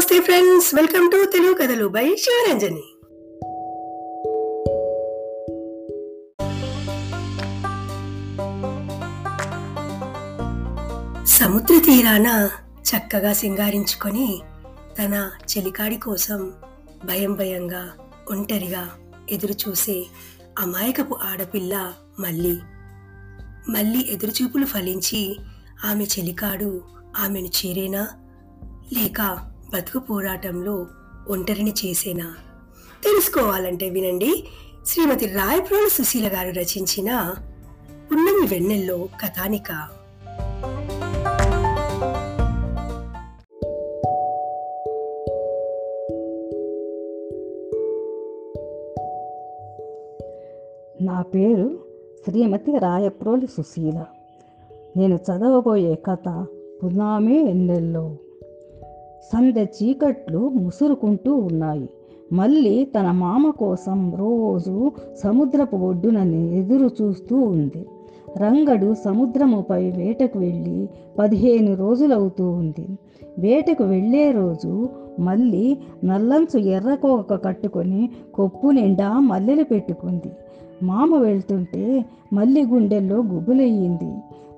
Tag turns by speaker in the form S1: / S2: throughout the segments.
S1: నమస్తే friends welcome to Telugu కథలు by Sivaranjani. సముద్ర తీరాన చక్కగా సింగారించుకొని తన చెలికాడి కోసం భయం భయంగా ఒంటరిగా ఎదురు చూసే అమాయకపు ఆడపిల్ల మళ్ళీ మళ్ళీ ఎదురుచూపులు ఫలించి ఆమె చెలికాడు ఆమెను చేరేనా? లేక బతుకు పోరాటంలో ఒంటరిని చేసేనా? తెలుసుకోవాలంటే వినండి. శ్రీమతి రాయప్రోలు సుశీల గారు రచించిన పున్నమి వెన్నెల్లో కథానిక.
S2: నా పేరు శ్రీమతి రాయప్రోలి సుశీల. నేను చదవబోయే కథ పునామే ఎన్నెల్లో సందె చీకట్లు ముసురుకుంటూ ఉన్నాయి. మళ్ళీ తన మామ కోసం రోజు సముద్రపు ఒడ్డున ఎదురు చూస్తూ ఉంది. రంగడు సముద్రముపై వేటకు వెళ్ళి పదిహేను రోజులవుతూ ఉంది. వేటకు వెళ్ళే రోజు మళ్ళీ నల్లంచు ఎర్రకోక కట్టుకొని కొప్పు నిండా మల్లెలు పెట్టుకుంది. మామ వెళ్తుంటే మళ్ళీ గుండెల్లో గుబులయ్యింది.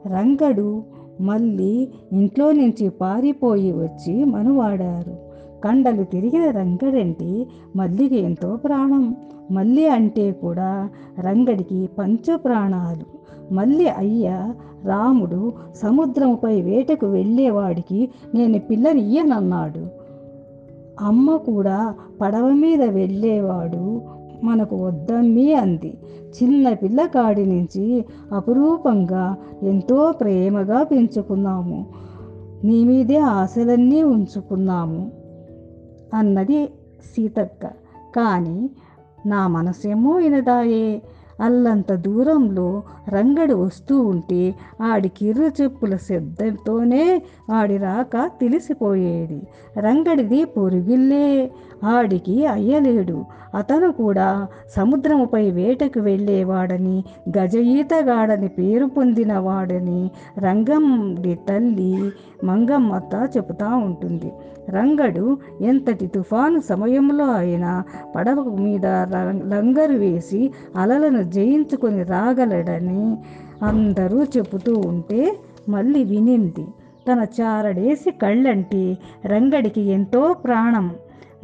S2: రంగడు మళ్ళీ ఇంట్లో నుంచి పారిపోయి వచ్చి మనువాడారు కండలు తిరిగిన రంగడంటే మల్లికి ఎంతో ప్రాణం. మల్లి అంటే కూడా రంగడికి పంచ ప్రాణాలు. మళ్ళీ అయ్య రాముడు సముద్రముపై వేటకు వెళ్ళేవాడికి నేను పిల్లనియ్యనన్నాడు అమ్మ కూడా పడవ మీద వెళ్ళేవాడు. మనకు వద్దమ్మీ అంది. చిన్న పిల్లకాడి నుంచి అపురూపంగా ఎంతో ప్రేమగా పెంచుకున్నాము. నీ మీదే ఆశలన్నీ ఉంచుకున్నాము అన్నది సీతక్క. కానీ నా మనసేమో వినదాయే. అల్లంత దూరంలో రంగడు వస్తూ ఉంటే ఆడి కిర్రు చెప్పుల శబ్దంతోనే ఆడి రాక తెలిసిపోయేది. రంగడిది పొరుగిల్లే. ఆడికి అయ్యలేడు. అతను కూడా సముద్రముపై వేటకు వెళ్ళేవాడని గజ ఈతగాడని పేరు పొందినవాడని రంగండి తల్లి మంగమ్మత చెబుతూ ఉంటుంది. రంగడు ఎంతటి తుఫాను సమయంలో అయినా పడవ మీద లంగరు వేసి అలలను జయించుకొని రాగలడని అందరూ చెబుతూ ఉంటే మళ్ళీ వినింది. తన చారడేసి కళ్ళంటే రంగడికి ఎంతో ప్రాణం.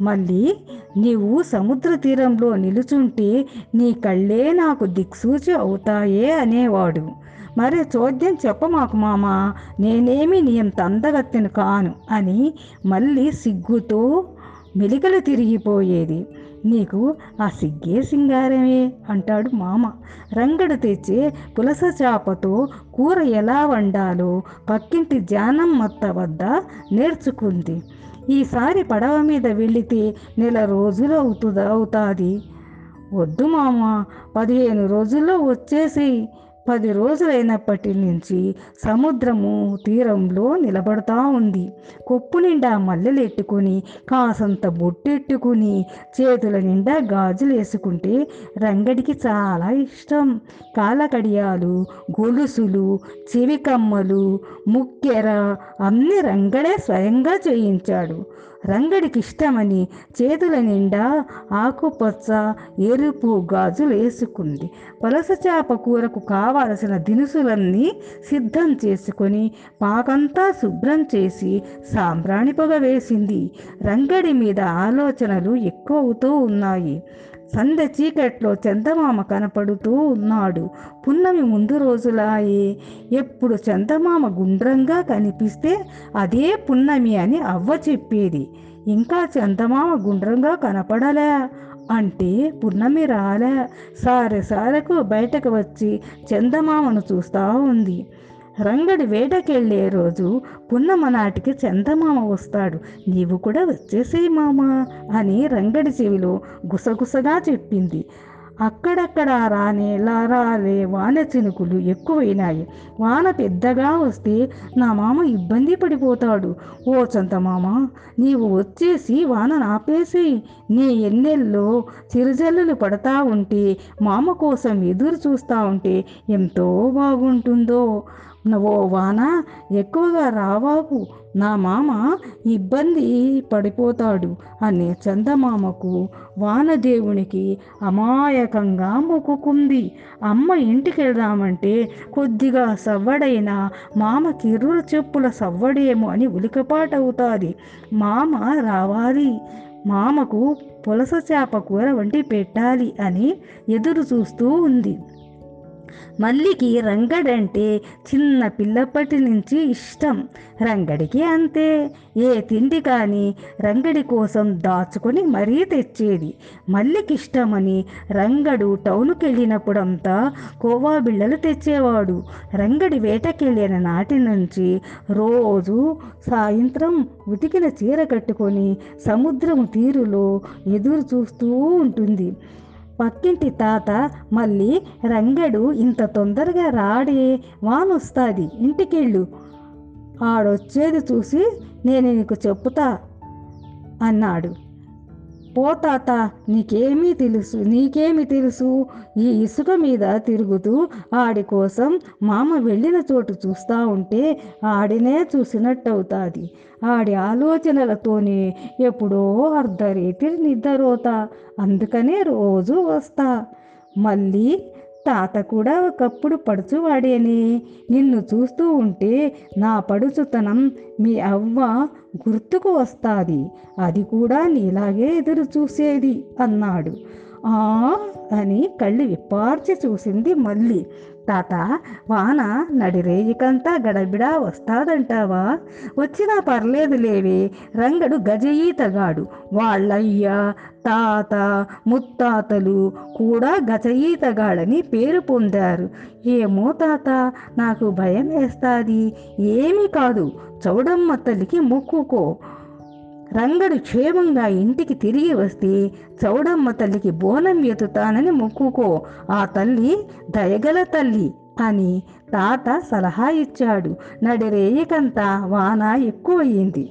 S2: మళ్ళీ నీవు సముద్ర తీరంలో నిలుచుంటే నీ కళ్ళే నాకు దిక్సూచి అవుతాయే అనేవాడు. మరి చోద్యం చెప్పమాకు మామ నేనేమి నీ అంత అందగత్తెను కాను అని మళ్ళీ సిగ్గుతో మెలికలు తిరిగిపోయేది. నీకు ఆ సిగ్గే సింగారమే అంటాడు మామ. రంగడు తెచ్చే పులస చాపతో కూర ఎలా వండాలో పక్కింటి జానమ్మత్త వద్ద నేర్చుకుంది. ఈసారి పడవ మీద వెళితే నెల రోజులు అవుతుంది అవుతుంది. వద్దు మామ పదిహేను రోజుల్లో వచ్చేసి పది రోజులైనప్పటి నుంచి సముద్రము తీరంలో నిలబడతా ఉంది. కొప్పు నిండా మల్లెలెట్టుకుని కాసంత బొట్టెట్టుకుని చేతుల నిండా గాజులు వేసుకుంటే రంగడికి చాలా ఇష్టం. కాలకడియాలు గొలుసులు చెవి కమ్మలు ముక్కెర అన్ని రంగడే స్వయంగా చేయించాడు. రంగడికి ఇష్టమని చేతుల నిండా ఆకుపచ్చ ఎరుపు గాజులు వేసుకుంది. పలస చేప కూరకు కావలసిన దినుసులన్నీ సిద్ధం చేసుకొని పాకంతా శుభ్రం చేసి సాంబ్రాణి పొగ వేసింది. రంగడి మీద ఆలోచనలు ఎక్కువ అవుతూ ఉన్నాయి. సందె చీకట్లో చందమామ కనపడుతూ ఉన్నాడు. పున్నమి ముందు రోజులాయే. ఎప్పుడు చందమామ గుండ్రంగా కనిపిస్తే అదే పున్నమి అని అవ్వ చెప్పేది. ఇంకా చందమామ గుండ్రంగా కనపడలే. అంటే పున్నమి రాలే. సారె సారెకు బయటకు వచ్చి చందమామను చూస్తూ ఉంది. రంగడి వేటకెళ్ళే రోజు పున్నమ నాటికి చందమామ వస్తాడు. నీవు కూడా వచ్చేసేయి మామ అని రంగడి చెవిలో గుసగుసగా చెప్పింది. అక్కడక్కడ రానే రాలే వాన చినుకులు ఎక్కువైనాయి. వాన పెద్దగా వస్తే నా మామ ఇబ్బంది పడిపోతాడు. ఓ చంత మామ నీవు వచ్చేసి వాన నాపేసి నీ ఎన్నెల్లో చిరుజల్లులు పడతా ఉంటే మామ కోసం ఎదురు చూస్తూ ఉంటే ఎంతో బాగుంటుందో. ఓ వాన ఎక్కువగా రావాకు. నా మామ ఇబ్బంది పడిపోతాడు అని చందమామకు వానదేవునికి అమాయకంగా మొక్కుకుంది. అమ్మ ఇంటికి వెళ్దామంటే కొద్దిగా సవ్వడైన మామ కిర్రుల చెప్పుల సవ్వడేమో అని ఉలికపాటవుతాది. మామ రావాలి. మామకు పులస చేప కూర వంటి పెట్టాలి అని ఎదురు చూస్తూ ఉంది. మల్లికి రంగడంటే చిన్న పిల్లప్పటి నుంచి ఇష్టం. రంగడికి అంతే. ఏ తిండి కానీ రంగడి కోసం దాచుకొని మరీ తెచ్చేది. మల్లికి ఇష్టమని రంగడు టౌన్కి వెళ్ళినప్పుడంతా కోవా బిళ్ళలు తెచ్చేవాడు. రంగడి వేటకెళ్ళిన నాటి నుంచి రోజు సాయంత్రం ఉతికిన చీర కట్టుకొని సముద్రం తీరులో ఎదురు చూస్తూ ఉంటుంది. పక్కింటి తాత మళ్ళీ రంగడు ఇంత తొందరగా రాడే వానొస్తాది ఇంటికెళ్ళు. ఆడొచ్చేది చూసి నేను నీకు చెప్పుతా అన్నాడు. ఓ తాత నీకేమీ తెలుసు నీకేమి తెలుసు? ఈ ఇసుక మీద తిరుగుతూ ఆడి కోసం మామ వెళ్ళిన చోటు చూస్తూ ఉంటే ఆడినే చూసినట్టవుతాది. ఆడి ఆలోచనలతోనే ఎప్పుడో అర్ధరేతి నిద్రపోతా అందుకనే రోజు వస్తా. మళ్ళీ తాత కూడా ఒకప్పుడు పడుచువాడేని. నిన్ను చూస్తూ ఉంటే నా పడుచుతనం మీ అవ్వ గుర్తుకు వస్తాది. అది కూడా నీలాగే ఎదురు చూసేది అన్నాడు. ఆ అని కళ్ళు విప్పార్చి చూసింది మళ్ళీ తాత వాన నడిరేయికంతా గడబిడా వస్తాదంటావా? వచ్చినా పర్లేదు లేవే రంగడు గజయీతగాడు. వాళ్ళయ్య తాత ముత్తాతలు కూడా గజయీతగాడని పేరు పొందారు. ఏమో తాత నాకు భయం వేస్తాది ఏమీ కాదు చౌడమ్మ తల్లికి మొక్కుకో. రంగడు క్షేమంగా ఇంటికి తిరిగి వస్తే చౌడమ్మ తల్లికి బోనం ఎత్తుతానని మొక్కుకో. ఆ తల్లి దయగల తల్లి అని తాత సలహా ఇచ్చాడు. నడిరేయకంతా వాన ఎక్కువయింది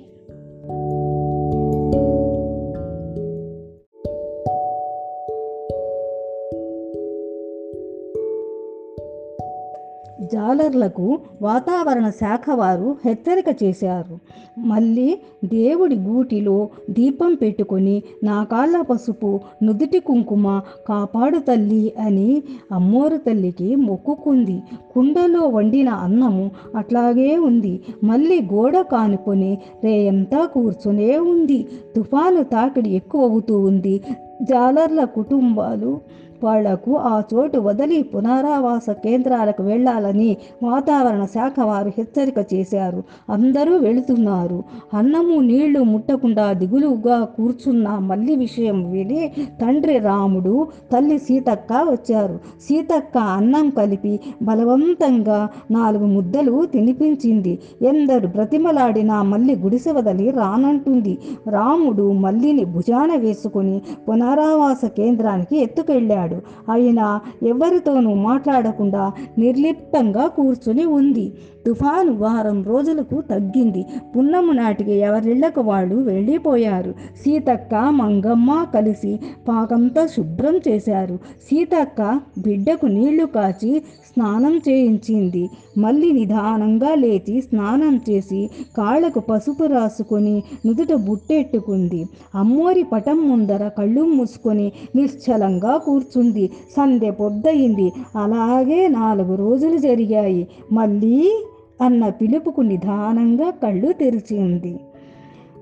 S2: జాలర్లకు వాతావరణ శాఖ వారు హెచ్చరిక చేశారు. మళ్ళీ దేవుడి గూటిలో దీపం పెట్టుకొని నా కాళ్ళ పసుపు నుదుటి కుంకుమ కాపాడు తల్లి అని అమ్మోరు తల్లికి మొక్కుకుంది. కుండలో వండిన అన్నము అట్లాగే ఉంది. మళ్ళీ గోడ కానుకొని రేయంతా కూర్చునే ఉంది. తుఫాను తాకిడి ఎక్కువ అవుతూ ఉంది. జాలర్ల కుటుంబాలు వాళ్ళకు ఆ చోటు వదిలి పునరావాస కేంద్రాలకు వెళ్ళాలని వాతావరణ శాఖ వారు హెచ్చరిక చేశారు. అందరూ వెళుతున్నారు. అన్నము నీళ్ళు ముట్టకుండా దిగులుగా కూర్చున్న మల్లి విషయం విని తండ్రి రాముడు తల్లి సీతక్క వచ్చారు. సీతక్క అన్నం కలిపి బలవంతంగా నాలుగు ముద్దలు తినిపించింది. ఎందరు బ్రతిమలాడినా మల్లి గుడిసె వదలి రానంటుంది. రాముడు మల్లిని భుజాన వేసుకుని పునరావాస కేంద్రానికి ఎత్తుకెళ్ళాడు. ఆయన ఎవరితోనూ మాట్లాడకుండా నిర్లిప్తంగా కూర్చుని ఉంది. తుఫాను వారం రోజులకు తగ్గింది. పున్నము నాటికి ఎవరిళ్ళకు వాళ్ళు వెళ్ళిపోయారు. సీతక్క మంగమ్మ కలిసి పాకంతా శుభ్రం చేశారు. సీతక్క బిడ్డకు నీళ్ళు కాచి స్నానం చేయించింది. మళ్ళీ నిదానంగా లేచి స్నానం చేసి కాళ్ళకు పసుపు రాసుకొని నుదుట బుట్టెట్టుకుంది. అమ్మోరి పటం ముందర కళ్ళు మూసుకొని నిశ్చలంగా కూర్చు కూర్చుంది సంధ్య పొద్దయింది. అలాగే నాలుగు రోజులు జరిగాయి. మళ్ళీ అన్న పిలుపుకు నిదానంగా కళ్ళు తెరిచింది.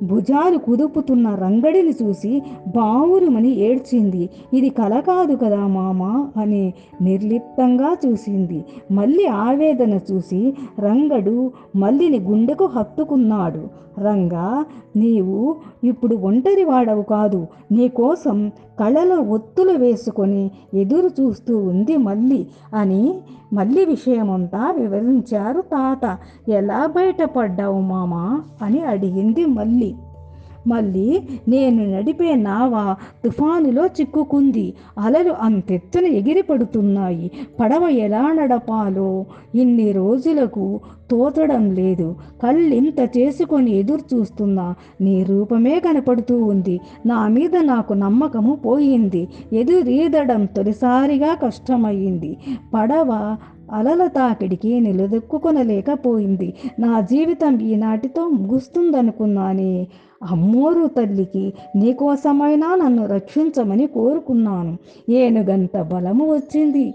S2: భుజాలు కుదుపుతున్న రంగడిని చూసి బావురుమని ఏడ్చింది. ఇది కల కాదు కదా మామ అని నిర్లిప్తంగా చూసింది. మళ్ళీ ఆవేదన చూసి రంగడు మల్లిని గుండెకు హత్తుకున్నాడు. రంగా నీవు ఇప్పుడు ఒంటరి వాడవు కాదు. నీకోసం కళ్ళలో ఒత్తులు వేసుకొని ఎదురు చూస్తూ ఉంది మళ్ళీ అని మళ్ళీ విషయమంతా వివరించారు తాత. ఎలా బయటపడ్డావు మామా? అని అడిగింది మళ్ళీ మళ్ళీ నేను నడిపే నావ తుఫానులో చిక్కుకుంది. అలలు అంతెత్తున ఎగిరి పడుతున్నాయి పడవ ఎలా నడపాలో? ఇన్ని రోజులకు తోచడం లేదు. కళ్ళింత చేసుకొని ఎదురు చూస్తున్నా నీ రూపమే కనపడుతూ ఉంది. నా మీద నాకు నమ్మకము పోయింది. ఎదురీదడం తొలిసారిగా కష్టమయ్యింది. పడవ అలల తాకిడికి నిలదొక్కుకొనలేకపోయింది నా జీవితం ఈనాటితో ముగుస్తుందనుకున్నానే. అమ్మోరు తల్లికి నీకోసమైనా నన్ను రక్షించమని కోరుకున్నాను. ఏనుగంత బలము వచ్చింది.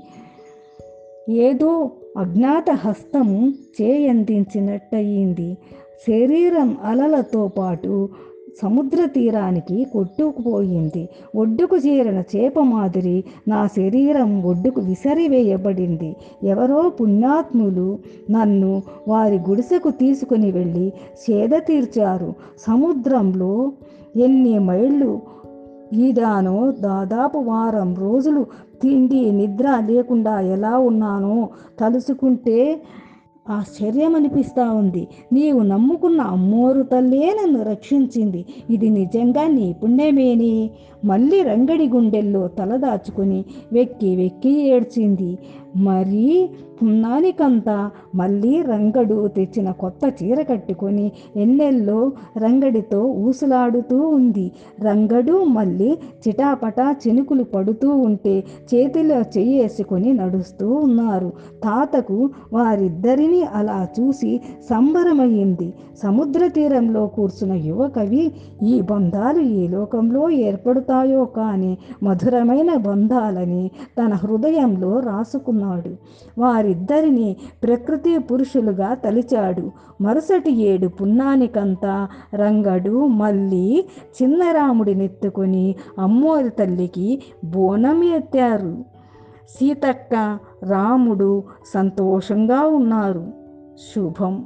S2: ఏదో అజ్ఞాత హస్తము చేయందించినట్టయింది. శరీరం అలలతో పాటు సముద్ర తీరానికి కొట్టుకుపోయింది. ఒడ్డుకు చేరిన చేప మాదిరి నా శరీరం ఒడ్డుకు విసరివేయబడింది. ఎవరో పుణ్యాత్ములు నన్ను వారి గుడిసెకు తీసుకుని వెళ్ళి సేద తీర్చారు. సముద్రంలో ఎన్ని మైళ్ళు ఈదానో దాదాపు వారం రోజులు తిండి నిద్ర లేకుండా ఎలా ఉన్నానో తలుచుకుంటే ఆశ్చర్యమనిపిస్తా ఉంది. నీవు నమ్ముకున్న అమ్మోరు తల్లే నన్ను రక్షించింది. ఇది నిజంగా నీ పుణ్యమేని? మళ్ళీ రంగడి గుండెల్లో తలదాచుకుని వెక్కి వెక్కి ఏడ్చింది. మరీ పున్నానికంతా మళ్ళీ రంగడు తెచ్చిన కొత్త చీర కట్టుకొని ఎన్నెల్లో రంగడితో ఊసులాడుతూ ఉంది. రంగడు మళ్ళీ చిటాపటా చినుకులు పడుతూ ఉంటే చేతిలో చెయ్యేసుకొని నడుస్తూ ఉన్నారు. తాతకు వారిద్దరినీ అలా చూసి సంబరమయ్యింది. సముద్ర తీరంలో కూర్చున్న యువకవి ఈ బంధాలు ఈ లోకంలో ఏర్పడుతాయి? కానీ మధురమైన బంధాలని తన హృదయంలో రాసుకున్నాడు. వారిద్దరిని ప్రకృతి పురుషులుగా తలిచాడు. మరుసటి ఏడు పున్నానికంతా రంగడు మళ్ళీ చిన్నరాముడినెత్తుకొని అమ్మోరి తల్లికి బోనం ఎత్తారు. సీతక్క రాముడు సంతోషంగా ఉన్నారు. శుభం.